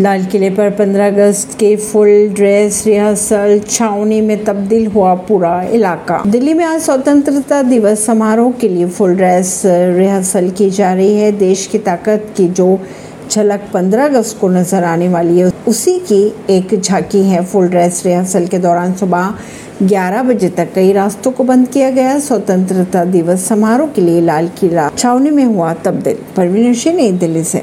लाल किले पर 15 अगस्त के फुल ड्रेस रिहर्सल छावनी में तब्दील हुआ पूरा इलाका। दिल्ली में आज स्वतंत्रता दिवस समारोह के लिए फुल ड्रेस रिहर्सल की जा रही है। देश की ताकत की जो झलक 15 अगस्त को नज़र आने वाली है, उसी की एक झांकी है। फुल ड्रेस रिहर्सल के दौरान सुबह 11 बजे तक कई रास्तों को बंद किया गया। स्वतंत्रता दिवस समारोह के लिए लाल किला छावनी में हुआ तब्दील। परवीन सिंह नई दिल्ली से।